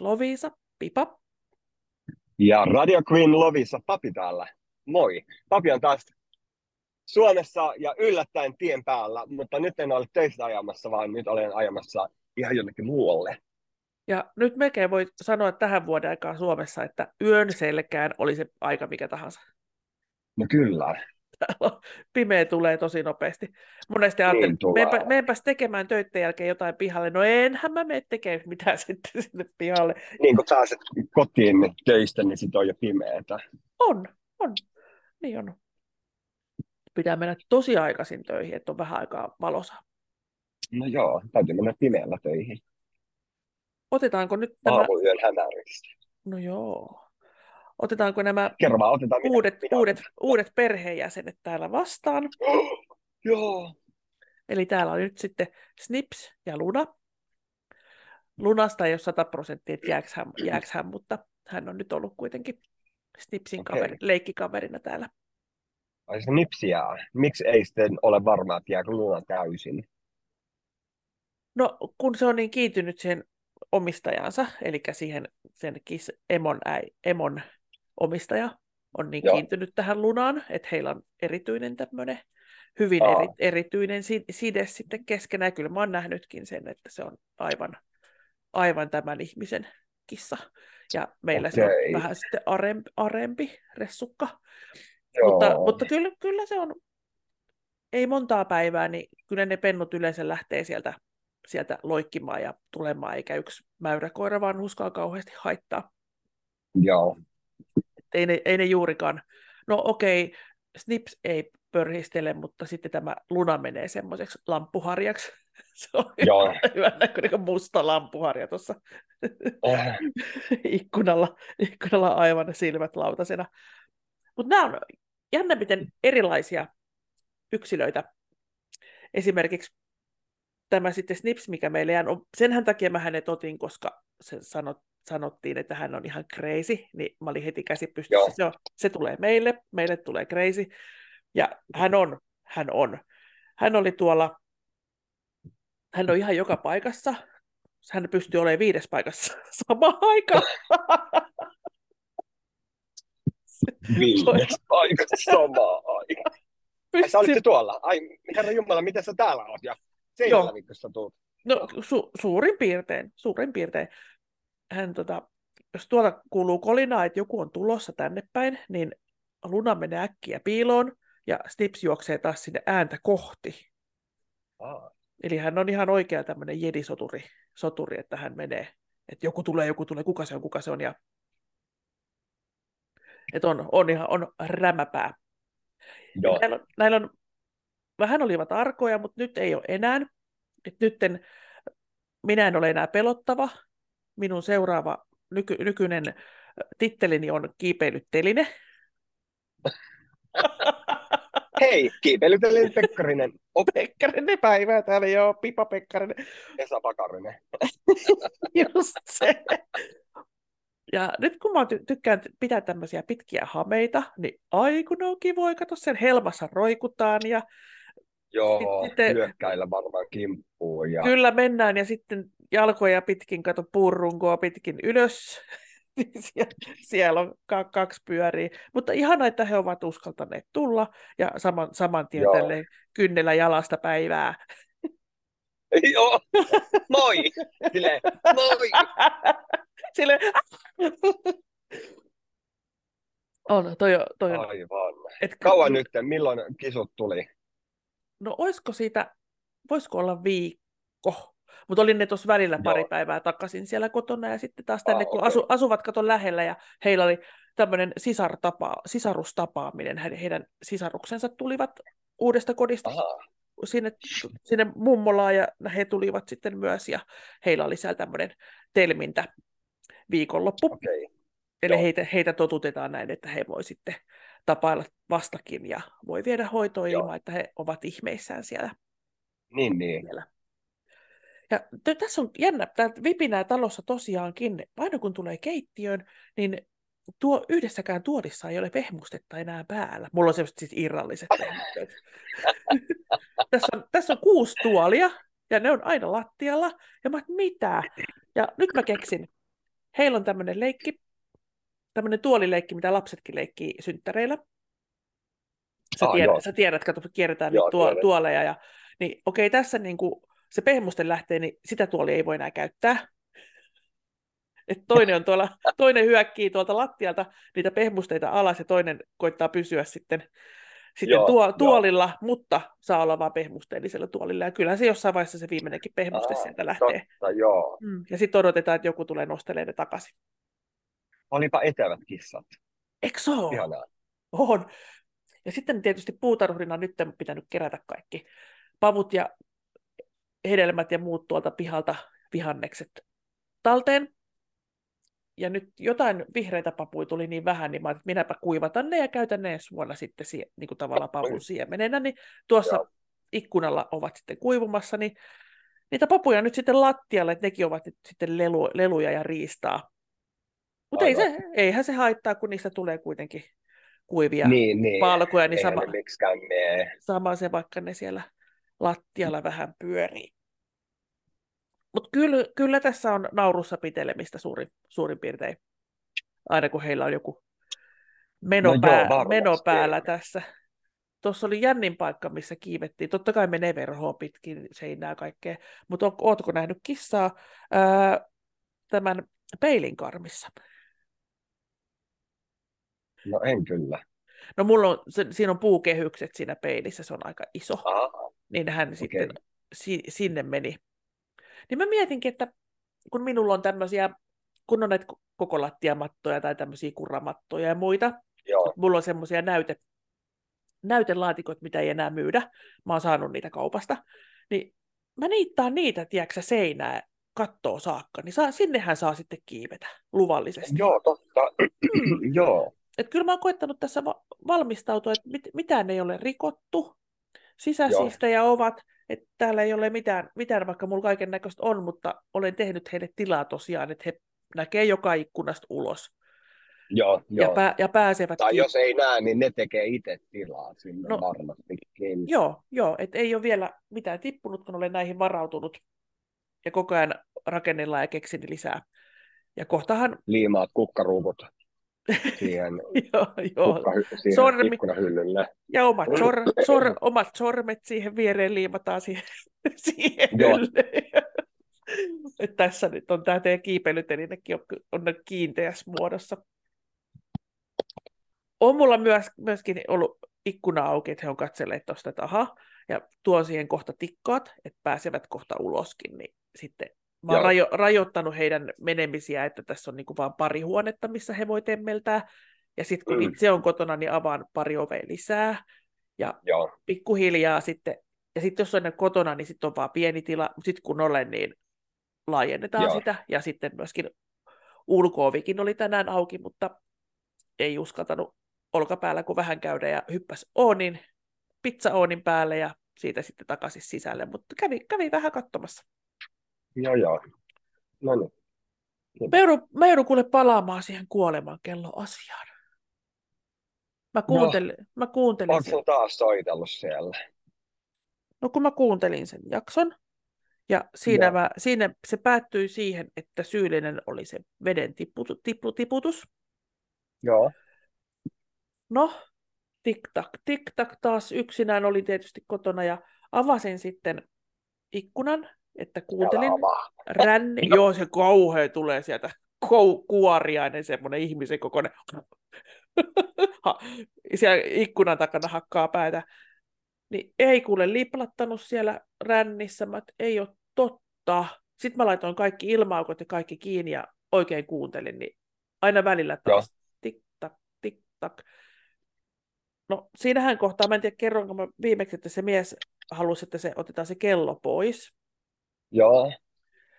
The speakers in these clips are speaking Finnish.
Lovisa, Pipa. Ja Radio Queen Lovisa, Papi täällä. Moi. Papi on taas Suomessa ja yllättäen tien päällä, mutta nyt en ole töistä ajamassa, vaan nyt olen ajamassa ihan jonnekin muualle. Ja nyt melkein voi sanoa tähän vuoden aikaan Suomessa, että yön selkään oli se aika mikä tahansa. No kyllä. Pimeä tulee tosi nopeasti. Monesti ajattelin, niin meenpäs tekemään töiden jälkeen jotain pihalle. No enhän mä mene tekemään mitään sitten sinne pihalle. Niin kun pääset kotiin töistä, niin sit on jo pimeätä. On, on. Niin on. Pitää mennä tosi aikaisin töihin, että on vähän aikaa valosa. No joo, täytyy mennä pimeällä töihin. Otetaanko nyt tämä... Aamuyön hämäristä. No joo. Otetaanko nämä Kerro vaan, otetaan uudet, minä, uudet, uudet perheenjäsenet täällä vastaan? joo. Eli täällä on nyt sitten Snips ja Luna. Lunasta ei ole 100 prosenttia, että jääks hän, jääks hän, mutta hän on nyt ollut kuitenkin Snipsin okay. kaveri, leikkikaverina täällä. Ai se Snipsi jää. Miksi ei sitten ole varma, että jääkö Luna täysin? No, kun se on niin kiintynyt siihen omistajansa, eli siihen sen kis, emon, äi, emon omistaja on niin Joo. kiintynyt tähän lunaan, että heillä on erityinen tämmöinen, hyvin eri, erityinen side sitten keskenään. Kyllä mä oon nähnytkin sen, että se on aivan, aivan tämän ihmisen kissa. Ja meillä okay. se on vähän sitten arempi, arempi ressukka. Joo. Mutta, mutta kyllä, kyllä se on, ei montaa päivää, niin kyllä ne pennut yleensä lähtee sieltä, sieltä loikkimaan ja tulemaan, eikä yksi mäyräkoira vaan huskaa kauheasti haittaa. Joo ei ne, ei ne juurikaan. No okei, okay, Snips ei pörhistele, mutta sitten tämä Luna menee semmoiseksi lamppuharjaksi. Se on Joo. hyvä näköinen musta lamppuharja tuossa oh. ikkunalla, ikkunalla aivan silmät lautasena. Mutta nämä on jännä, miten erilaisia yksilöitä. Esimerkiksi tämä sitten Snips, mikä meille jää, no, senhän takia mä hänet otin, koska se sanot, sanottiin, että hän on ihan crazy, niin mä olin heti käsi pystyssä. Se, on, se tulee meille, meille tulee crazy. Ja hän on, hän on. Hän oli tuolla, hän on ihan joka paikassa. Hän pystyy olemaan viides paikassa samaan aikaan. Viides paikassa samaan aikaan. Pystyy... Sä olitte tuolla. Ai, herra Jumala, miten sä täällä oot? Ja Seinäjoella tuut. No su- suurin piirtein, suurin piirtein hän tota, jos tuolta kuuluu kolinaa, että joku on tulossa tänne päin, niin Luna menee äkkiä piiloon ja Stips juoksee taas sinne ääntä kohti. Ah. Eli hän on ihan oikea tämmöinen jedisoturi, soturi, että hän menee, että joku tulee, joku tulee, kuka se on, kuka se on. Ja... Että on, on ihan on rämäpää. Joo. Näillä, on, näillä on, vähän olivat arkoja, mutta nyt ei ole enää. Et nytten minä en ole enää pelottava, minun seuraava nyky, nykyinen tittelini on kiipeilytteline. Hei, kiipeilytteline Pekkarinen. Oh. Pekkarinen päivää täällä, joo, Pipa Pekkarinen. Esa Pakarinen. Just se. Ja nyt kun mä tykkään pitää tämmöisiä pitkiä hameita, niin ai kun on kivoja, kato sen helmassa roikutaan ja Joo, sitten, hyökkäillä varmaan kimppuun. Ja... Kyllä mennään ja sitten jalkoja pitkin, kato puurunkoa pitkin ylös. Niin siellä, siellä on kaksi pyöriä. Mutta ihana, että he ovat uskaltaneet tulla ja saman, saman tien tälle kynnellä jalasta päivää. Joo, moi! Sille, moi! Sille, on, toi, toi on. Aivan. Et, Kauan nyt, milloin kisut tuli? No olisiko siitä, voisiko olla viikko? Mutta olin ne tuossa välillä pari Joo. päivää takaisin siellä kotona ja sitten taas tänne, ah, kun okay. asu, asuvat katon lähellä ja heillä oli tämmöinen sisartapa, sisarustapaaminen. He, heidän sisaruksensa tulivat uudesta kodista sinne, sinne mummolaan ja he tulivat sitten myös ja heillä oli siellä tämmöinen telmintä viikonloppu. Okay. Eli heitä, heitä totutetaan näin, että he voi sitten tapailla vastakin ja voi viedä hoitoa ilman, että he ovat ihmeissään siellä. Niin, niin. Siellä. Ja t- tässä on jännä, tämä vipinää talossa tosiaankin, aina kun tulee keittiöön, niin tuo yhdessäkään tuolissa ei ole pehmustetta enää päällä. Mulla on sellaiset siis irralliset tässä, on, tässä on kuusi tuolia, ja ne on aina lattialla. Ja mä mitä? Ja nyt mä keksin, heillä on tämmöinen leikki, tämmöinen tuolileikki, mitä lapsetkin leikkii synttäreillä. Sä, Ah, tiedät, joo. sä tiedät, kato, kierretään Joo, nyt tuo, tuoleja. Ja, niin okei, tässä niin kuin se pehmusten lähtee, niin sitä tuolia ei voi enää käyttää. Et toinen, on tuolla, toinen hyökkii tuolta lattialta niitä pehmusteita alas ja toinen koittaa pysyä sitten, sitten Joo, tuo, joo. tuolilla, mutta saa olla vain pehmusteellisella tuolilla. Ja kyllähän se jossain vaiheessa se viimeinenkin pehmuste Aa, sieltä lähtee. Totta, joo. Mm. Ja sitten odotetaan, että joku tulee nostelemaan ne takaisin. Olipa etevät kissat. Eikö se ole? Ihanaa. On. Ja sitten tietysti puutarhurina nyt on pitänyt kerätä kaikki pavut ja hedelmät ja muut tuolta pihalta vihannekset talteen. Ja nyt jotain vihreitä papuja tuli niin vähän, niin mä että minäpä kuivatan ne ja käytän ne ensi vuonna sitten sie, niin kuin tavallaan pavun siemenenä. Niin tuossa Joo. ikkunalla ovat sitten kuivumassa, niin niitä papuja nyt sitten lattialle, että nekin ovat nyt sitten lelu, leluja ja riistaa. Mutta ei se, eihän se haittaa, kun niistä tulee kuitenkin kuivia Niin, niin. palkoja, niin sama, sama se, vaikka ne siellä lattialla vähän pyörii. Mutta kyllä, kyllä tässä on naurussa pitelemistä suurin, suurin piirtein, aina kun heillä on joku meno, No joo, pää, varmasti. meno päällä tässä. Tuossa oli jännin paikka, missä kiivettiin. Totta kai menee verhoa pitkin seinää kaikkea. Mutta ootko nähnyt kissaa ää, tämän peilin karmissa? No en kyllä. No mulla on, se, siinä on puukehykset siinä peilissä, se on aika iso. Aha. Niin hän sitten si- sinne meni. Niin mä mietinkin, että kun minulla on tämmöisiä, kun on näitä koko lattiamattoja tai tämmöisiä kuramattoja ja muita, Joo, mulla on semmoisia näyte, näytelaatikot, mitä ei enää myydä, mä oon saanut niitä kaupasta, niin mä niittaan niitä, tiedätkö seinää kattoo saakka, niin saa, sinnehän saa sitten kiivetä luvallisesti. joo totta. joo, Et kyllä mä oon koettanut tässä va- valmistautua, että mit, mitään ei ole rikottu, sisäsiistejä ovat, että täällä ei ole mitään, mitään vaikka mulla kaiken näköistä on, mutta olen tehnyt heille tilaa tosiaan, että he näkee joka ikkunasta ulos joo, ja, joo. pää, ja pääsevät Tai jos ei näe, niin ne tekee itse tilaa sinne no, varmastikin. Joo, joo että ei ole vielä mitään tippunut, kun olen näihin varautunut ja koko ajan rakennellaan ja keksin lisää. Ja kohtahan, Liimaat kukkaruukut siihen, joo, joo, kukkahy- siihen Sormi. ikkunahyllylle. ja omat, sor, sor, omat sormet siihen viereen liimataan siihen, siihen. Et tässä nyt on tämä teidän kiipeilytelinekin on, on kiinteässä muodossa. On mulla myös, myöskin ollut ikkuna auki, että he on katselleet tuosta, että aha, ja tuon siihen kohta tikkaat, että pääsevät kohta uloskin, niin sitten mä oon rajo, rajoittanut heidän menemisiä, että tässä on niinku vaan pari huonetta, missä he voi temmeltää, ja sitten kun Mm. itse on kotona, niin avaan pari ovea lisää, ja Joo, pikkuhiljaa sitten, ja sitten jos on kotona, niin sitten on vaan pieni tila, mutta sitten kun olen, niin laajennetaan Joo. sitä, ja sitten myöskin ulkoovikin oli tänään auki, mutta ei uskaltanut olkapäällä kun vähän käydä, ja hyppäs Oonin, pizza Oonin päälle, ja siitä sitten takaisin sisälle, mutta kävi, kävi vähän katsomassa. Joo, joo. No niin. Mä joudun, mä joudun kuule palaamaan siihen kuoleman kelloasiaan. Mä kuuntelin, no, mä kuuntelin sen. taas soitellut siellä? No kun mä kuuntelin sen jakson, ja siinä, Joo. mä, siinä se päättyi siihen, että syyllinen oli se veden tiputu, tipu, tiputus. Joo, No, tik-tak, tik-tak taas yksinään oli tietysti kotona ja avasin sitten ikkunan, että kuuntelin ränni. Joo, se kauhea tulee sieltä kou- kuoriainen semmoinen ihmisen kokoinen. Ha, siellä ikkunan takana hakkaa päätä. Niin ei kuule liplattanut siellä rännissä, mä, et ei ole totta. Sitten mä laitoin kaikki ilmaukot ja kaikki kiinni ja oikein kuuntelin, niin aina välillä taas tik-tak, tik-tak. No siinähän kohtaa, mä en tiedä kerronko mä viimeksi, että se mies halusi, että se otetaan se kello pois. Joo,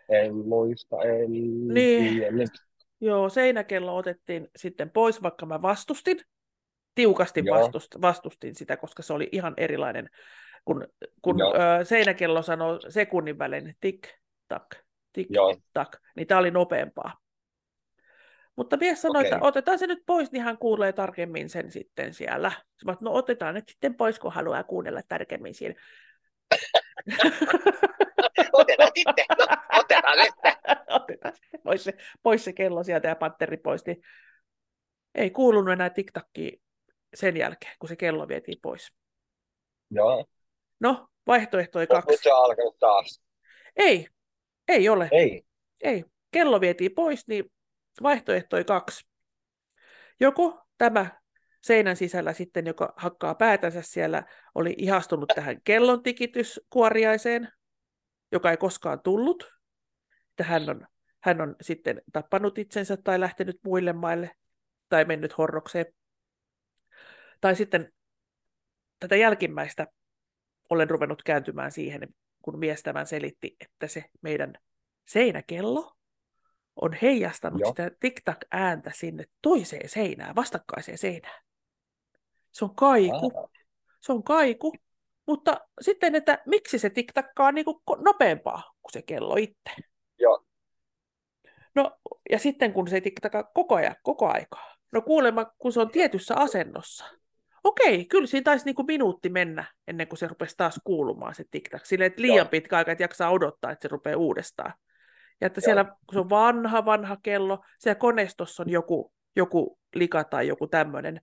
en muista, en Niin. tiedä nyt. Joo, seinäkello otettiin sitten pois, vaikka mä vastustin. Tiukasti Joo. vastust, vastustin sitä, koska se oli ihan erilainen, kun, kun Joo. ö, seinäkello sanoo sekunnin välein tik, tak, tik, Joo. tak, niin tämä oli nopeampaa. Mutta mies sanoi, Okei. että otetaan se nyt pois, niin hän kuulee tarkemmin sen sitten siellä. Mä, no otetaan nyt sitten pois, kun haluaa kuunnella tarkemmin siinä. Otetaan otitte, no otetaan nyt. otetaan pois se, pois se kello sieltä ja patteri pois, niin ei kuulunut enää TikTokia sen jälkeen, kun se kello vietiin pois. Joo. No, vaihtoehtoi kaksi. Nyt se on alkanut taas. Ei, ei ole. Ei. Ei. Kello vietiin pois, niin vaihtoehtoi kaksi. Joko tämä seinän sisällä sitten, joka hakkaa päätänsä siellä, oli ihastunut tähän kellon tikityskuoriaiseen, joka ei koskaan tullut. Että hän on, hän on sitten tappanut itsensä tai lähtenyt muille maille tai mennyt horrokseen. Tai sitten tätä jälkimmäistä olen ruvennut kääntymään siihen, kun mies tämän selitti, että se meidän seinäkello on heijastanut Joo. sitä tiktak-ääntä sinne toiseen seinään, vastakkaiseen seinään. Se on kaiku. Se on kaiku. Mutta sitten, että miksi se tiktakkaa niin kuin nopeampaa kuin se kello itse. Joo. No, ja sitten kun se tiktakaa koko ajan, koko aikaa. No kuulemma, kun se on tietyssä asennossa. Okei, kyllä siinä taisi niin kuin minuutti mennä ennen kuin se rupesi taas kuulumaan se tiktak. Silleen, että liian Joo. pitkä aika, että jaksaa odottaa, että se rupeaa uudestaan. Ja että Joo. siellä, kun se on vanha, vanha kello, siellä koneistossa on joku, joku lika tai joku tämmöinen,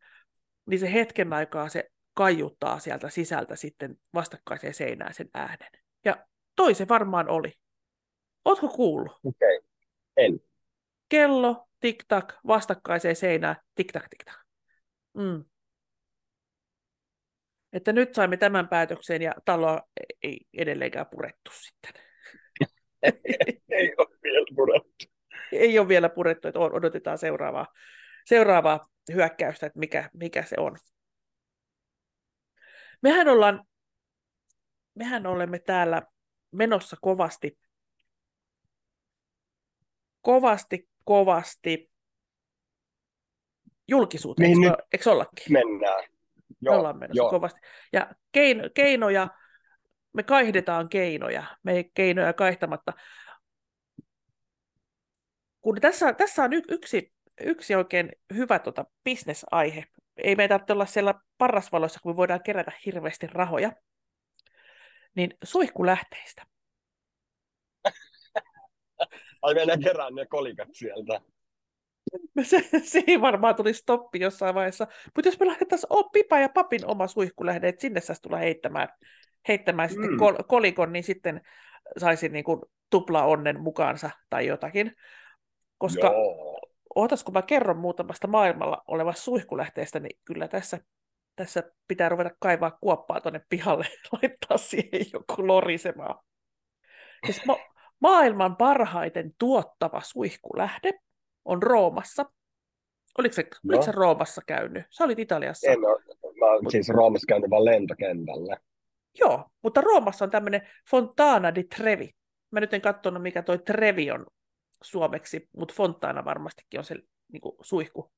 niin se hetken aikaa se kaiuttaa sieltä sisältä sitten vastakkaiseen seinään sen äänen. Ja toi se varmaan oli. Ootko kuullut? Okei, okay. en. Kello, tik-tak, vastakkaiseen seinään, tik-tak, tik-tak. Mm. Että nyt saimme tämän päätöksen ja taloa ei edelleenkään purettu sitten. ei ole vielä purettu. Ei ole vielä purettu, että odotetaan seuraavaa, seuraavaa hyökkäystä, että mikä, mikä se on. Mehän, ollaan, mehän olemme täällä menossa kovasti, kovasti, kovasti julkisuuteen, niin eikö, eikö ollakin? Mennään. Joo, me ollaan menossa joo. kovasti. Ja keino, keinoja, me kaihdetaan keinoja, me ei keinoja kaihtamatta. Kun tässä, tässä on y, yksi, yksi oikein hyvä tota, bisnesaihe. Ei meidän tarvitse olla siellä parrasvaloissa, kun me voidaan kerätä hirveästi rahoja. Niin suihkulähteistä. Ai mennään kerään ne kolikat sieltä. Se, siihen varmaan tuli stoppi jossain vaiheessa. Mutta jos me lähdettäisiin oh, Pipa ja Papin oma suihkulähde, että sinne saisi tulla heittämään, heittämään mm. sitten kol- kolikon, niin sitten saisi niin kuin tupla onnen mukaansa tai jotakin. Koska Joo. Ootas, kun mä kerron muutamasta maailmalla olevasta suihkulähteestä, niin kyllä tässä, tässä pitää ruveta kaivaa kuoppaa tuonne pihalle, laittaa siihen joku lorisemaan. Siis ma- maailman parhaiten tuottava suihkulähde on Roomassa. Oliko se, oliko se Roomassa käynyt? Sä olit Italiassa. En ole. Mä olen siis Roomassa käynyt vain lentokentällä. Joo, mutta Roomassa on tämmöinen Fontana di Trevi. Mä nyt en katsonut, mikä toi Trevi on suomeksi, mutta Fontana varmastikin on se niin kuin, suihku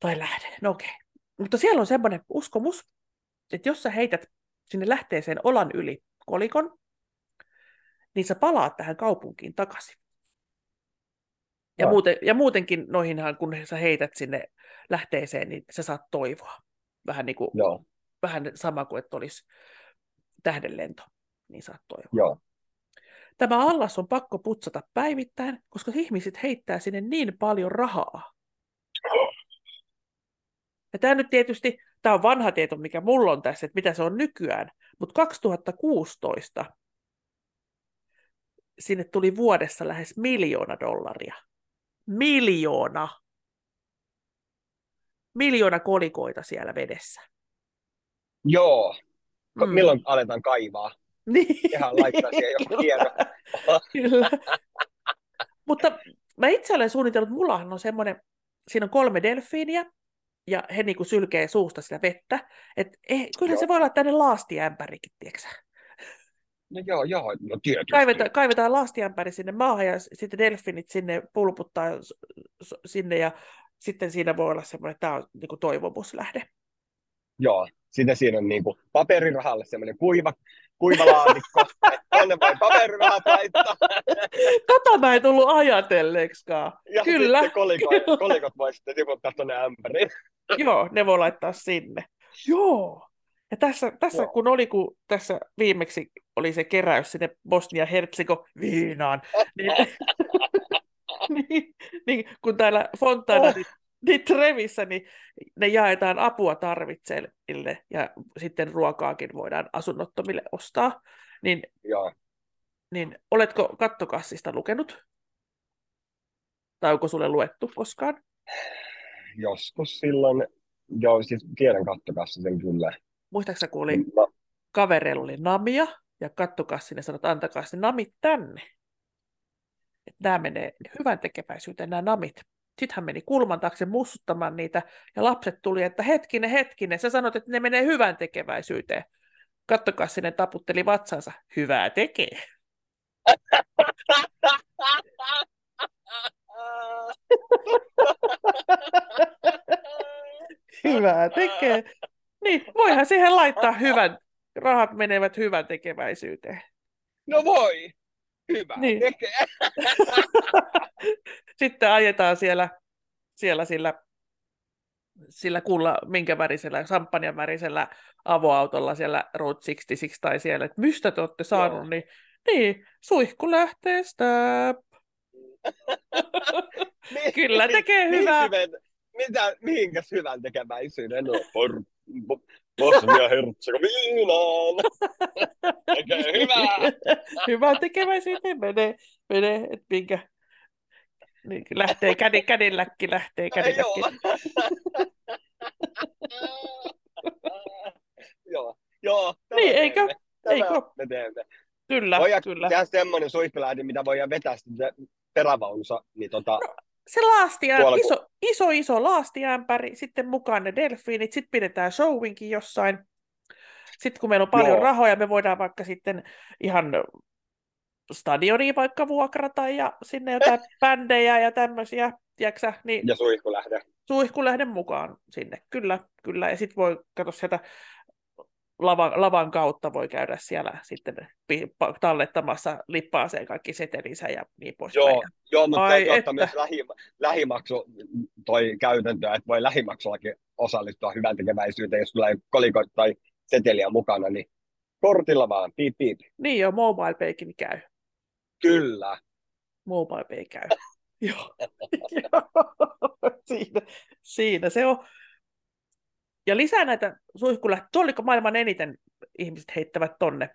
tai lähde. No okei. Okay. Mutta siellä on semmoinen uskomus, että jos sä heität sinne lähteeseen olan yli kolikon, niin sä palaat tähän kaupunkiin takaisin. Ja, no. muuten, ja muutenkin noihinhan, kun sä heität sinne lähteeseen, niin sä saat toivoa. Vähän, niin kuin, Joo. vähän sama kuin, että olisi tähdenlento, niin saat toivoa. Joo. Tämä allas on pakko putsata päivittäin, koska ihmiset heittää sinne niin paljon rahaa. Ja tämä nyt tietysti, tämä on vanha tieto, mikä mulla on tässä, että mitä se on nykyään, mutta 2016 sinne tuli vuodessa lähes miljoona dollaria miljoona, miljoona kolikoita siellä vedessä. Joo. Mm. Milloin aletaan kaivaa? Niin. Ihan laittaa siihen joku. Kyllä. Mutta mä itse olen suunnitellut, mullahan on semmoinen, siinä on kolme delfiiniä, ja he niinku sylkee suusta sitä vettä. Et eh, kyllä se voi olla tänne laastiämpärikin, tiedätkö No joo, joo, no tietysti. Kaivetaan, kaivetaan lastiämpäri sinne maahan ja sitten delfinit sinne pulputtaa sinne ja sitten siinä voi olla semmoinen, että tämä on niin toivomuslähde. Joo, sitten siinä on niin kuin paperirahalle semmoinen kuiva, kuiva laatikko, tänne voi paperirahat laittaa. Tota mä en tullut ajatelleeksikaan. Ja kyllä. Kolikot, kolikot voi sitten tiputtaa tuonne ämpäriin. Joo, ne voi laittaa sinne. Joo, Ja tässä, tässä kun oli, kun tässä viimeksi oli se keräys sinne Bosnia-Herzegovinaan, niin, niin, niin, kun täällä Fontana, oh. niin, niin Trevissä, niin ne jaetaan apua tarvitseville ja sitten ruokaakin voidaan asunnottomille ostaa. Niin, Joo. niin oletko kattokassista lukenut? Tai onko sulle luettu koskaan? Joskus silloin, joo, siis tiedän kattokassa sen kyllä. Muistaaksä, kun oli Mä... kavereilla oli namia ja kattokassi, ne sanoi, että antakaa se namit tänne. Että nämä menee hyvän tekeväisyyteen, nämä namit. Sitten hän meni kulman taakse mussuttamaan niitä, ja lapset tuli, että hetkinen, hetkinen, sä sanot, että ne menee hyvän tekeväisyyteen. Kattokassinen taputteli vatsansa, hyvää tekee. Hyvää tekee. Niin, voihan siihen laittaa hyvän, rahat menevät hyvän tekeväisyyteen. No voi, hyvä niin. tekee. Sitten ajetaan siellä, siellä sillä, sillä kulla, minkä värisellä, samppanjan värisellä avoautolla siellä Road 66 tai siellä, että mistä te olette saanut, niin, niin suihku lähtee niin, Kyllä tekee hyvää. Mitä, mihinkäs hyvän tekeväisyyden on? Por, Bosnia Herzegovinaan. Tekee hyvää. Hyvän tekeväisyyteen menee, menee että minkä, niin, lähtee käden, kädelläkin, lähtee kädelläkin. joo, joo. Niin, eikö? eikö? me teemme. Kyllä, voidaan kyllä. tehdä semmoinen suihkulähde, mitä voidaan vetää sitten perävaunsa. Niin tota, se laastia, iso, iso, iso laastiämpäri, sitten mukaan ne delfiinit, sitten pidetään showinkin jossain. Sitten kun meillä on paljon Joo. rahoja, me voidaan vaikka sitten ihan stadionia vaikka vuokrata ja sinne jotain bändejä ja tämmöisiä, tiedätkö niin Ja suihkulähde. Suihkulähde mukaan sinne, kyllä, kyllä. Ja sitten voi katsoa sieltä lavan, lavan kautta voi käydä siellä sitten tallettamassa lippaaseen kaikki setelinsä ja niin pois. Joo, joo mutta Ai, täytyy että... myös lähi, lähimaksu toi käytäntö, että voi lähimaksullakin osallistua hyvän tekeväisyyteen, jos tulee kolikoita tai seteliä mukana, niin kortilla vaan, piip piip. Niin joo, mobile paykin käy. Kyllä. Mobile pay käy. joo. siinä, siinä se on. Ja lisää näitä suihkulähtöjä. Tuo oliko maailman eniten ihmiset heittävät tonne,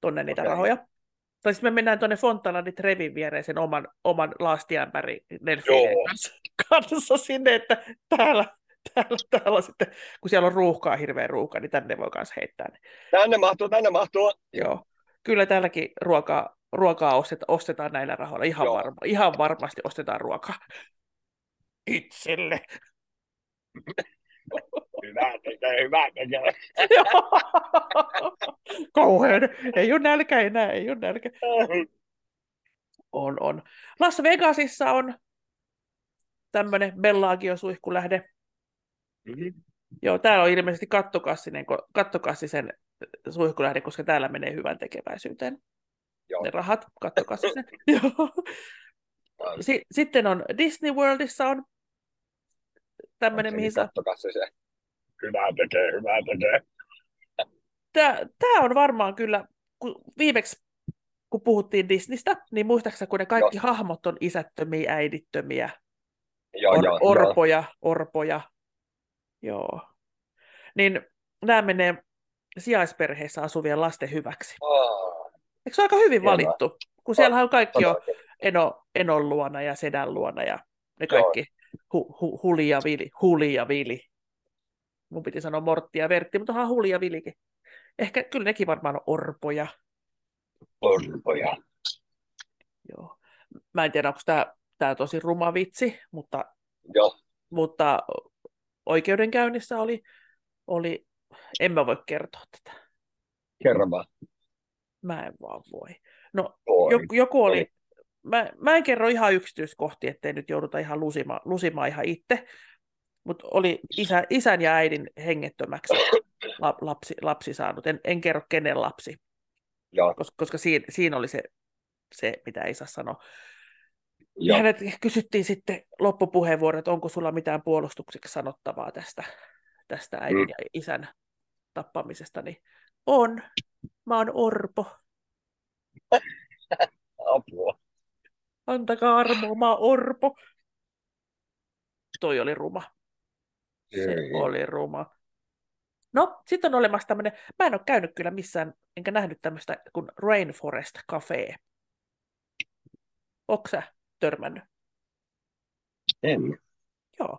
tonne niitä okay. rahoja. Tai sitten me mennään tuonne Fontanani Trevin viereen sen oman, oman laastiämpäri kanssa, kanssa sinne, että täällä, täällä, täällä sitten, kun siellä on ruuhkaa, hirveä ruuhka, niin tänne voi myös heittää ne. Tänne mahtuu, tänne mahtuu. Joo. Kyllä täälläkin ruokaa, ruokaa ostetaan, ostetaan näillä rahoilla. Ihan, varma, ihan varmasti ostetaan ruokaa itselle. Hyvä tekee, hyvä tekee. Kauhean. Ei ole nälkä enää, ei ole nälkä. On, on. Las Vegasissa on tämmöinen Bellagio-suihkulähde. Mm-hmm. Joo, täällä on ilmeisesti kattokassinen, kattokassisen suihkulähde, koska täällä menee hyvän tekeväisyyteen. Joo. Ne rahat kattokassisen. Joo. Sitten on Disney Worldissa on tämmöinen, mihin saa... Kattokassisen hyvää tekee, hyvää tekee. Tämä on varmaan kyllä, kun viimeksi kun puhuttiin Disneystä, niin muistaaksä, kun ne kaikki joo. hahmot on isättömiä, äidittömiä, joo, or, joo, orpoja, joo. orpoja, joo. Niin nämä menee sijaisperheissä asuvien lasten hyväksi. Oh. Eikö se ole aika hyvin Hienoa. valittu? Kun siellä on kaikki jo eno, enon luona ja sedän luona ja ne kaikki hu, hu, huli ja vili, huli ja vili mun piti sanoa Mortti ja Vertti, mutta onhan Huli ja Vilikin. Ehkä kyllä nekin varmaan on orpoja. Orpoja. Joo. Mä en tiedä, onko tämä, tämä tosi ruma vitsi, mutta, Joo. mutta oikeudenkäynnissä oli, oli, en mä voi kertoa tätä. Kerro vaan. Mä en vaan voi. No, joku, joku oli, mä, mä en kerro ihan yksityiskohtia, ettei nyt jouduta ihan lusima, lusimaan ihan itse, mutta oli isä, isän ja äidin hengettömäksi lapsi, lapsi saanut. En, en kerro kenen lapsi, Joo. koska, koska siinä, siinä oli se, se, mitä ei saa sanoa. Ja hänet kysyttiin sitten loppupuheenvuoro, että onko sulla mitään puolustukseksi sanottavaa tästä, tästä äidin mm. ja isän tappamisesta, niin on. Mä oon orpo. Apua. Antakaa armoa, mä oon orpo. Toi oli ruma. Se Ei. oli ruma. No, sitten on olemassa tämmöinen, mä en ole käynyt kyllä missään, enkä nähnyt tämmöistä kuin Rainforest Cafe. Onko sä törmännyt? En. Joo.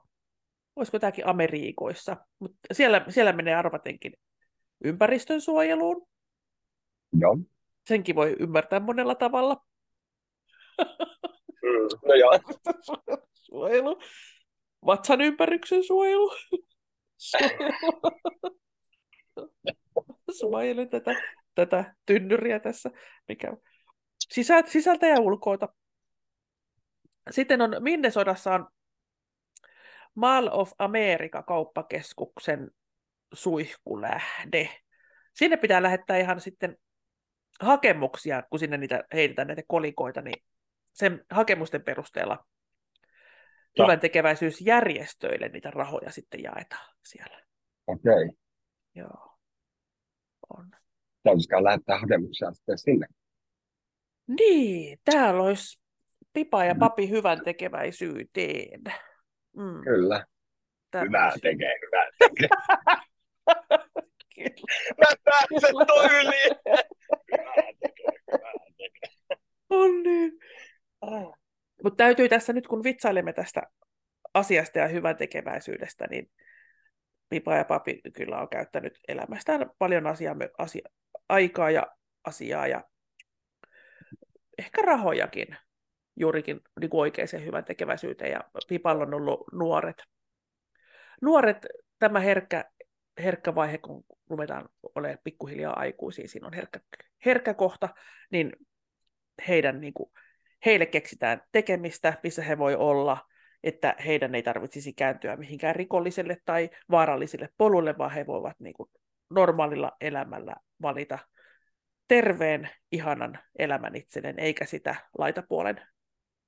Olisiko tämäkin Amerikoissa? Mutta siellä, siellä menee arvatenkin ympäristön suojeluun. Joo. Senkin voi ymmärtää monella tavalla. Mm, no joo. Suojelu. Vatsan ympäryksen suojelu. Suojelu tätä, tätä tynnyriä tässä, mikä sisältä ja ulkoota. Sitten on Minnesodassa on Mall of America kauppakeskuksen suihkulähde. Sinne pitää lähettää ihan sitten hakemuksia, kun sinne niitä heitetään näitä kolikoita, niin sen hakemusten perusteella hyvän tekeväisyysjärjestöille niitä rahoja sitten jaetaan siellä. Okei. Okay. Joo. On. Täytyisikään lähettää hakemuksia sitten sinne. Niin, täällä olisi pipa ja mm. papi hyvän tekeväisyyteen. Mm. Kyllä. Hyvää tekee, hyvää tekee. Mä pääsen toi yli. On niin. Mutta täytyy tässä nyt, kun vitsailemme tästä asiasta ja hyvän tekeväisyydestä, niin Pipa ja Papi kyllä on käyttänyt elämästään paljon asiaa, asia, aikaa ja asiaa ja ehkä rahojakin juurikin niin kuin oikeaan hyvän tekeväisyyteen. Ja Pipalla on ollut nuoret. Nuoret, tämä herkkä, herkkä vaihe, kun ruvetaan olemaan pikkuhiljaa aikuisia, siinä on herkkä, herkkä kohta, niin heidän niin kuin, heille keksitään tekemistä, missä he voi olla, että heidän ei tarvitsisi kääntyä mihinkään rikolliselle tai vaarallisille polulle, vaan he voivat niin kuin normaalilla elämällä valita terveen, ihanan elämän itselleen, eikä sitä laitapuolen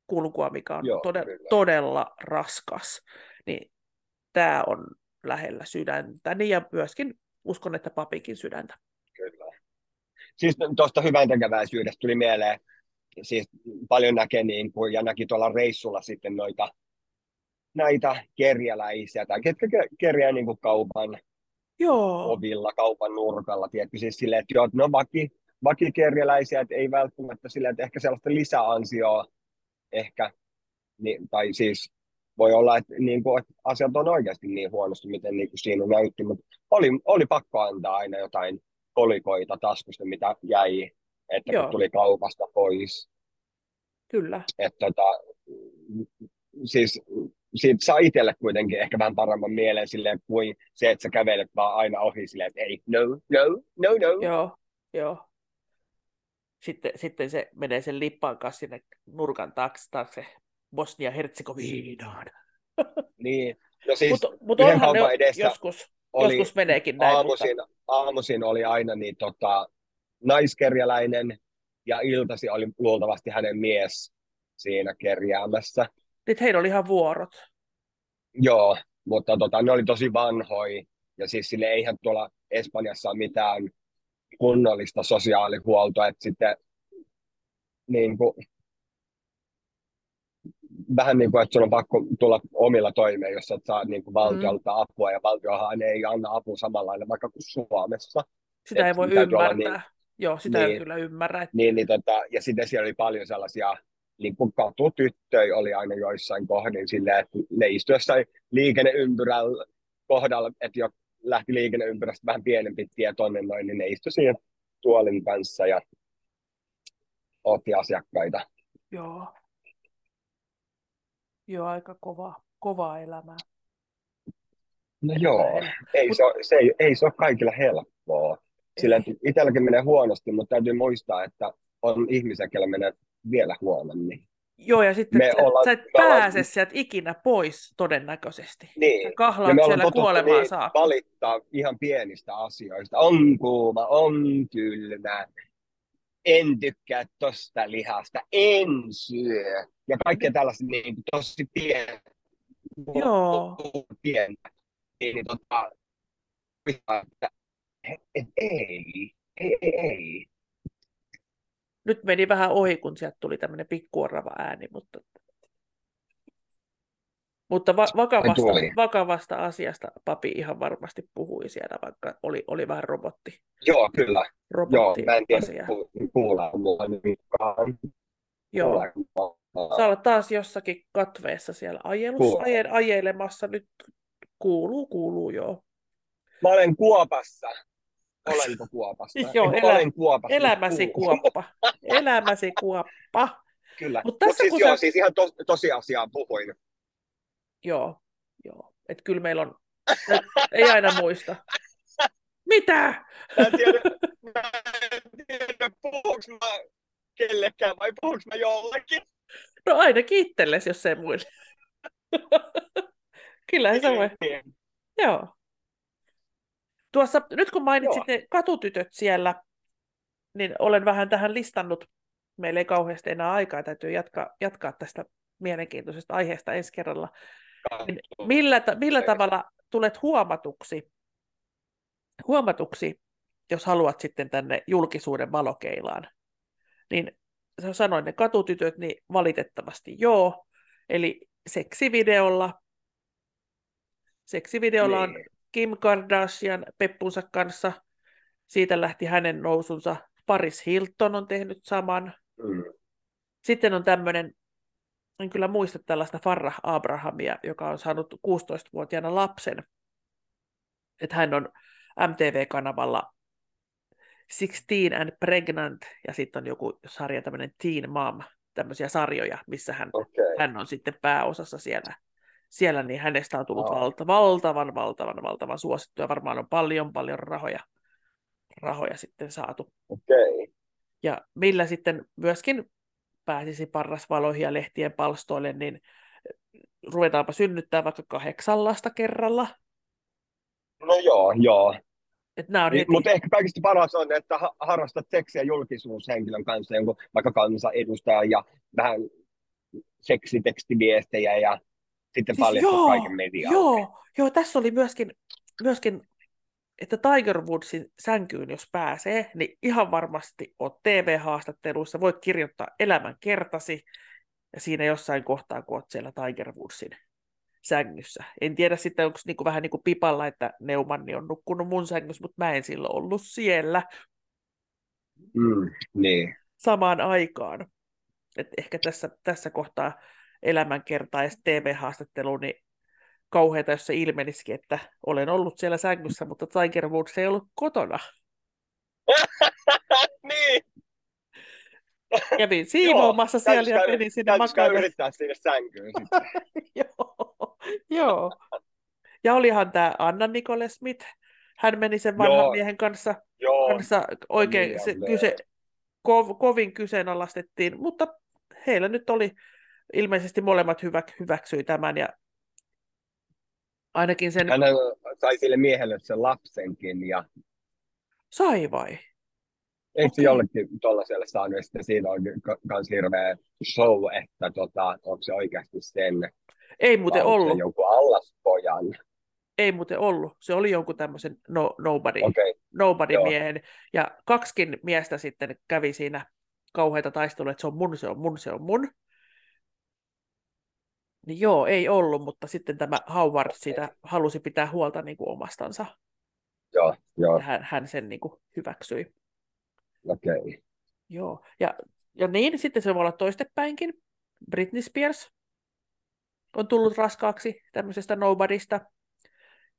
kulkua, mikä on Joo, todella, todella raskas. Niin tämä on lähellä sydäntä, niin ja myöskin uskon, että papikin sydäntä. Kyllä. Siis tuosta hyvän tekeväisyydestä tuli mieleen, siis paljon näkee niin kuin, ja näki tuolla reissulla sitten noita näitä kerjäläisiä, tai ketkä kerjää niin kuin kaupan Joo. ovilla, kaupan nurkalla, tiedätkö, siis silleen, että joo, no vaki, vakikerjäläisiä, että ei välttämättä silleen, että ehkä sellaista lisäansioa ehkä, niin, tai siis voi olla, että, niin kuin, että asiat on oikeasti niin huonosti, miten niin kuin siinä näytti, mutta oli, oli pakko antaa aina jotain kolikoita taskusta, mitä jäi, että Joo. kun tuli kaupasta pois. Kyllä. Että tota, siis siitä saa itselle kuitenkin ehkä vähän paremman mieleen silleen, kuin se, että sä kävelet vaan aina ohi silleen, että ei, no, no, no, no. Joo, joo. Sitten, sitten se menee sen lippaan kanssa sinne nurkan taakse, taakse Bosnia-Herzegovinaan. Niin, no siis Mutta mut onhan ne edessä joskus, oli, joskus meneekin näin. Aamuisin, mutta... aamuisin oli aina niin tota, naiskerjäläinen ja iltasi oli luultavasti hänen mies siinä kerjäämässä. Nyt heillä oli ihan vuorot. Joo, mutta tota, ne oli tosi vanhoja ja siis sille eihän tuolla Espanjassa ole mitään kunnollista sosiaalihuoltoa, että sitten niin kuin, vähän niin kuin, että sun on pakko tulla omilla toimeen, jos et saa niin kuin valtiolta mm. apua, ja valtiohan ei anna apua samalla lailla vaikka kuin Suomessa. Sitä Et ei voi ymmärtää. Niin, Joo, sitä niin, ei kyllä ymmärrä. Että... Niin, niin tota, ja sitten siellä oli paljon sellaisia niin kuin katutyttöjä oli aina joissain kohdin silleen, että ne istuivat jossain liikenneympyrällä kohdalla, että jo lähti liikenneympyrästä vähän pienempi tie tonne noin, niin ne istui siinä tuolin kanssa ja otti asiakkaita. Joo. Joo, aika kova, kova elämää. No joo, ei, se, ole, se ei, ei se ole kaikilla helppoa. Sillä itselläkin menee huonosti, mutta täytyy muistaa, että on ihmisiä, joilla menee vielä huonommin. Joo, ja sitten me sä, ollaan, sä et pääse ollaan... sieltä ikinä pois todennäköisesti. Niin. Sä kahlaat ja siellä kuolemaan niin, saakka. valittaa ihan pienistä asioista. On kuuma, on kylmä, en tykkää tosta lihasta, en syö. Ja kaikkea tällaista niin, tosi pientä. Joo. Pientä. Niin, tota, et ei, ei, ei, ei. Nyt meni vähän ohi, kun sieltä tuli tämmöinen pikkuorava ääni, mutta, mutta va- vakavasta, vakavasta asiasta papi ihan varmasti puhui siellä, vaikka oli, oli vähän robotti. Joo, kyllä. Robotti Joo, mä en tiedä kuulla mua Joo. Sä olet taas jossakin katveessa siellä ajelussa, aje, ajelemassa. Nyt kuuluu, kuuluu, joo. Mä olen Kuopassa. Olenko Kuopassa? joo, elä, olen Kuopassa. Elämäsi Kuoppa. Elämäsi Kuoppa. Kyllä. Mutta Mut siis, joo, sä... siis ihan to, tosiasiaa puhuin. Joo, joo. Että kyllä meillä on, ei aina muista. Mitä? Mä en tiedä, mä en tiedä puhuks mä kellekään vai puhuks mä jollekin. No ainakin itsellesi, jos ei muille. Kyllä se voi. Joo. Tuossa, nyt kun mainitsit Joo. ne katutytöt siellä, niin olen vähän tähän listannut. Meillä ei kauheasti enää aikaa, täytyy jatkaa, jatkaa tästä mielenkiintoisesta aiheesta ensi kerralla. Niin millä, millä tavalla tulet huomatuksi, huomatuksi, jos haluat sitten tänne julkisuuden valokeilaan? Niin sanoin ne katutytöt, niin valitettavasti joo. Eli seksivideolla. Seksivideolla on niin. Kim Kardashian Peppunsa kanssa. Siitä lähti hänen nousunsa. Paris Hilton on tehnyt saman. Mm. Sitten on tämmöinen, en kyllä muista tällaista Farrah Abrahamia, joka on saanut 16-vuotiaana lapsen. Että hän on MTV-kanavalla 16 and Pregnant, ja sitten on joku sarja, tämmöinen Teen Mom, tämmöisiä sarjoja, missä hän, okay. hän on sitten pääosassa siellä, siellä, niin hänestä on tullut oh. valta, valtavan, valtavan, valtavan suosittu, ja varmaan on paljon, paljon rahoja, rahoja sitten saatu. Okay. Ja millä sitten myöskin pääsisi parrasvaloihin ja lehtien palstoille, niin ruvetaanpa synnyttää vaikka kahdeksan lasta kerralla. No joo, joo. Niin, heti... Mutta ehkä kaikista paras on, että harrastat seksiä julkisuushenkilön kanssa, jonkun vaikka kansanedustajan ja vähän seksitekstiviestejä ja sitten siis paljon joo, kaiken mediaa. Joo, joo, tässä oli myöskin, myöskin, että Tiger Woodsin sänkyyn jos pääsee, niin ihan varmasti oot TV-haastatteluissa, voit kirjoittaa elämän kertasi, ja siinä jossain kohtaa, kun oot siellä Tiger Woodsin sängyssä. En tiedä sitten, onko niinku vähän niin kuin pipalla, että Neumanni on nukkunut mun sängyssä, mutta mä en silloin ollut siellä. Mm, niin. Samaan aikaan. Et ehkä tässä, tässä kohtaa elämänkertaa ja TV-haastattelu, niin kauheita, jos se ilmenisikin, että olen ollut siellä sängyssä, mutta Tiger Woods ei ollut kotona. niin. Kävin siivoamassa siellä ja menin sinne makaan. yrittää sinne sänkyyn. Joo, joo. Ja olihan tämä Anna Nicole Smith. Hän meni sen vanhan joo. miehen kanssa, joo. kanssa oikein niin, se, kyse, kov, kovin kyseenalaistettiin, mutta heillä nyt oli ilmeisesti molemmat hyvä, hyväksyi tämän ja ainakin sen... Hän sai sille miehelle sen lapsenkin ja... Sai vai? Eikö okay. jollekin tuollaiselle saanut, ja sitten siinä on myös hirveä show, että tota, onko se oikeasti sen ei muuten ollut. joku allaspojan? Ei muuten ollut. Se oli jonkun tämmöisen no, nobody, okay. nobody miehen. Ja kaksikin miestä sitten kävi siinä kauheita taistelua, että se on mun, se on mun, se on mun. Niin joo, ei ollut, mutta sitten tämä Howard siitä halusi pitää huolta niin kuin omastansa. Joo, joo. Hän, hän sen niin kuin hyväksyi. Okei. Okay. Joo, ja, ja niin, sitten se voi olla toistepäinkin. Britney Spears on tullut raskaaksi tämmöisestä nobodysta.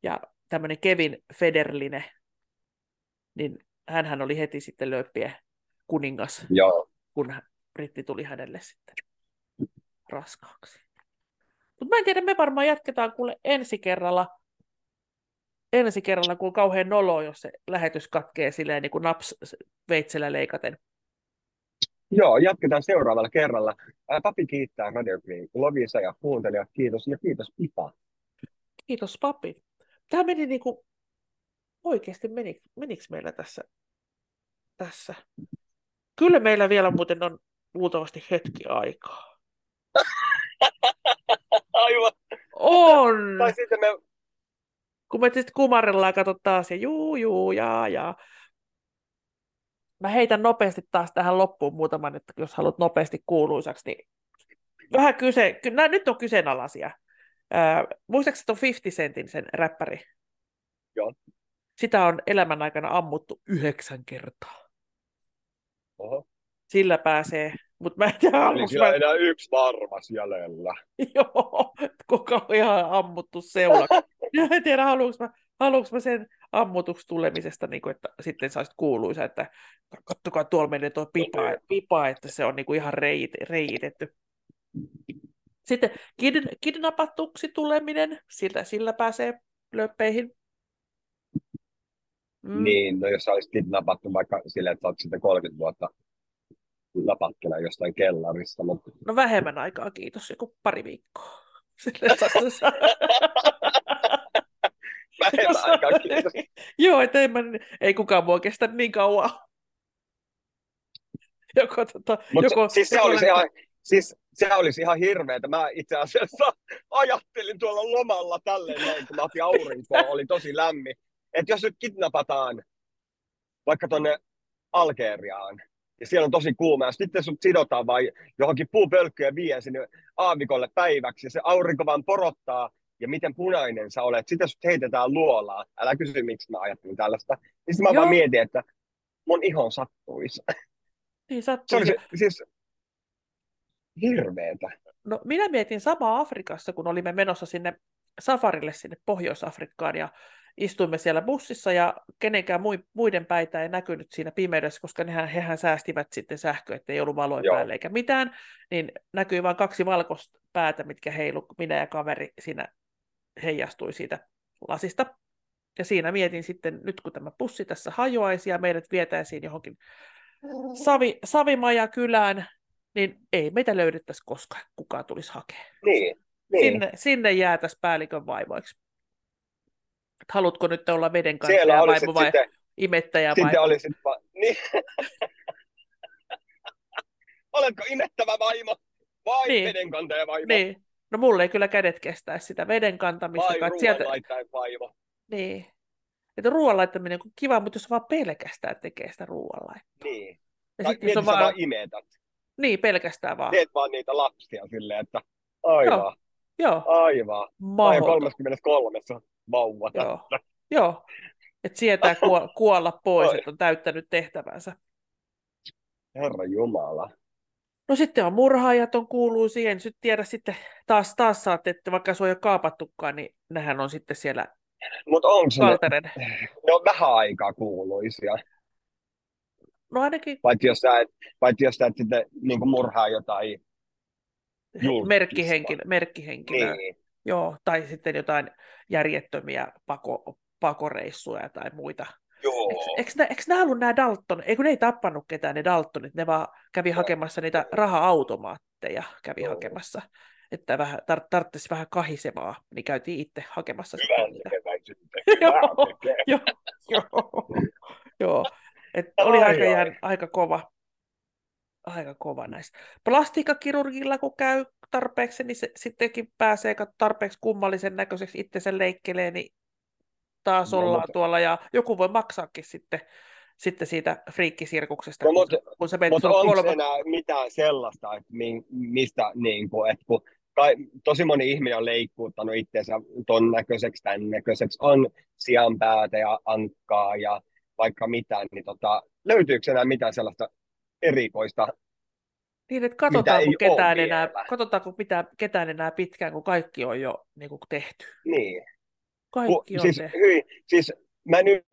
Ja tämmöinen Kevin Federline, niin hän oli heti sitten lööppiä kuningas, Joo. kun britti tuli hänelle sitten raskaaksi. Mutta mä en tiedä, me varmaan jatketaan kuule ensi kerralla, ensi kerralla, kun kauhean nolo, jos se lähetys katkee silleen niin kuin naps veitsellä leikaten. Joo, jatketaan seuraavalla kerralla. Ää, papi kiittää Radio Green Lovisa ja kuuntelijat. Kiitos ja kiitos Pipa. Kiitos papi. Tämä meni niin kuin, oikeasti meni, menikö meillä tässä, tässä? Kyllä meillä vielä muuten on luultavasti hetki aikaa. Aivan. On. Tai sitten me kun me sitten kumarellaan ja katsot taas ja juu, juu, jaa, jaa. Mä heitän nopeasti taas tähän loppuun muutaman, että jos haluat nopeasti kuuluisaksi, niin vähän kyse, nämä nyt on kyseenalaisia. Äh, muistaakseni on 50 Centin sen räppäri? Joo. Sitä on elämän aikana ammuttu yhdeksän kertaa. Oho. Sillä pääsee, mutta mä en tiedä, Eli sillä mä... enää yksi varmas jäljellä. Joo, kuka on ihan ammuttu seula. en tiedä, haluanko mä, haluanko mä sen ammutuksi tulemisesta, niin kuin, että sitten saisit kuuluisa, että kattokaa tuolla menee tuo pipa, pipa että se on niin kuin ihan reit, reitetty. Sitten kid, kidnappatuksi tuleminen, sillä, sillä pääsee löppeihin. Mm. Niin, no jos olisit kidnappattu vaikka silleen, että olet sitten 30 vuotta napattuna jostain kellarista. Mutta... No vähemmän aikaa, kiitos, joku pari viikkoa. vähemmän aikaa, kiitos. Joo, että ei, mä, ei kukaan voi kestä niin kauan. Joko, tota, Mut joko, siis, se joko olisi ihan, siis se olisi ihan hirveetä. Mä itse asiassa ajattelin tuolla lomalla tälleen näin, kun mä otin aurinkoa, oli tosi lämmin. Että jos nyt kidnapataan vaikka tuonne Algeriaan, ja siellä on tosi kuuma, ja sitten sut sidotaan vai johonkin puupölkkyä vie sinne aavikolle päiväksi, ja se aurinko vaan porottaa, ja miten punainen sä olet. Sitten sut heitetään luolaa. Älä kysy, miksi mä ajattelin tällaista. Niin sitten mä Joo. vaan mietin, että mun ihon sattuisi. Niin sattuisi. Se oli siis hirveetä. No minä mietin samaa Afrikassa, kun olimme menossa sinne safarille sinne Pohjois-Afrikkaan, ja istuimme siellä bussissa ja kenenkään muiden päitä ei näkynyt siinä pimeydessä, koska nehän, hehän säästivät sitten sähköä, ettei ollut valoja Joo. päälle eikä mitään, niin näkyi vain kaksi valkoista päätä, mitkä heilu, minä ja kaveri siinä heijastui siitä lasista. Ja siinä mietin sitten, nyt kun tämä pussi tässä hajoaisi ja meidät vietäisiin johonkin Savi, Savimaja kylään, niin ei meitä löydettäisi koskaan, kukaan tulisi hakemaan. Niin, niin. Sinne, sinne jäätäisiin päällikön vaivoiksi haluatko nyt olla veden kanssa vai sitten, imettäjä sitten vaimo? Olisit va- niin. Oletko imettävä vaimo vai niin. vedenkantaja vaimo? Niin. No mulle ei kyllä kädet kestää sitä veden kantamista. Vai sieltä... vaimo. Niin. Että ruoan laittaminen on kiva, mutta jos vaan pelkästään tekee sitä ruoan Niin. Ja tai sitten vaan... vaan imetät. Niin, pelkästään vaan. Teet vaan niitä lapsia silleen, että aivan. Joo. Joo. Aivan. Mahdoton. 33 vauva Joo. Joo. Että sietää kuolla pois, Oi. että on täyttänyt tehtävänsä. Herra Jumala. No sitten on murhaajat, on kuuluu siihen. Nyt tiedä sitten taas, taas saat, että vaikka se on jo kaapattukaan, niin nehän on sitten siellä Mutta onko se ne, ne on vähän aikaa kuuluisia. No ainakin... Paitsi jos sä et, paitsi jos sä et sitten niin murhaa jotain merkkihenkilö, merkkihenkilö. Niin. Joo, tai sitten jotain järjettömiä pako, pakoreissuja tai muita. Joo. Eikö, eikö, eikö nämä ollut nämä Dalton, eikö ne ei tappanut ketään ne Daltonit, ne vaan kävi Joo. hakemassa niitä raha-automaatteja, kävi Joo. hakemassa. Että vähän, tar- tarvitsisi vähän kahisevaa, niin käytiin itse hakemassa sitä. niitä. joo, joo, joo, joo. Et oli aika, jään, aika kova aika kova näistä. Plastiikkakirurgilla kun käy tarpeeksi, niin se sittenkin pääsee tarpeeksi kummallisen näköiseksi itsensä leikkelee, niin taas no, ollaan mutta... tuolla ja joku voi maksaakin sitten, sitten siitä friikkisirkuksesta. No, mutta kun se mutta onko kolme... enää mitään sellaista, että mi, mistä, niin kuin, että kun kai, tosi moni ihminen on leikkuuttanut itseensä ton näköiseksi, tämän näköiseksi, on sianpäätä ja ankkaa ja vaikka mitään, niin tota, löytyykö enää mitään sellaista erikoista. Niin, että katsotaanko ketään, enää, katsotaanko mitä, ketään enää pitkään, kun kaikki on jo niin kuin tehty. Niin. Kaikki on siis, tehty. Hyi, siis mä nyt...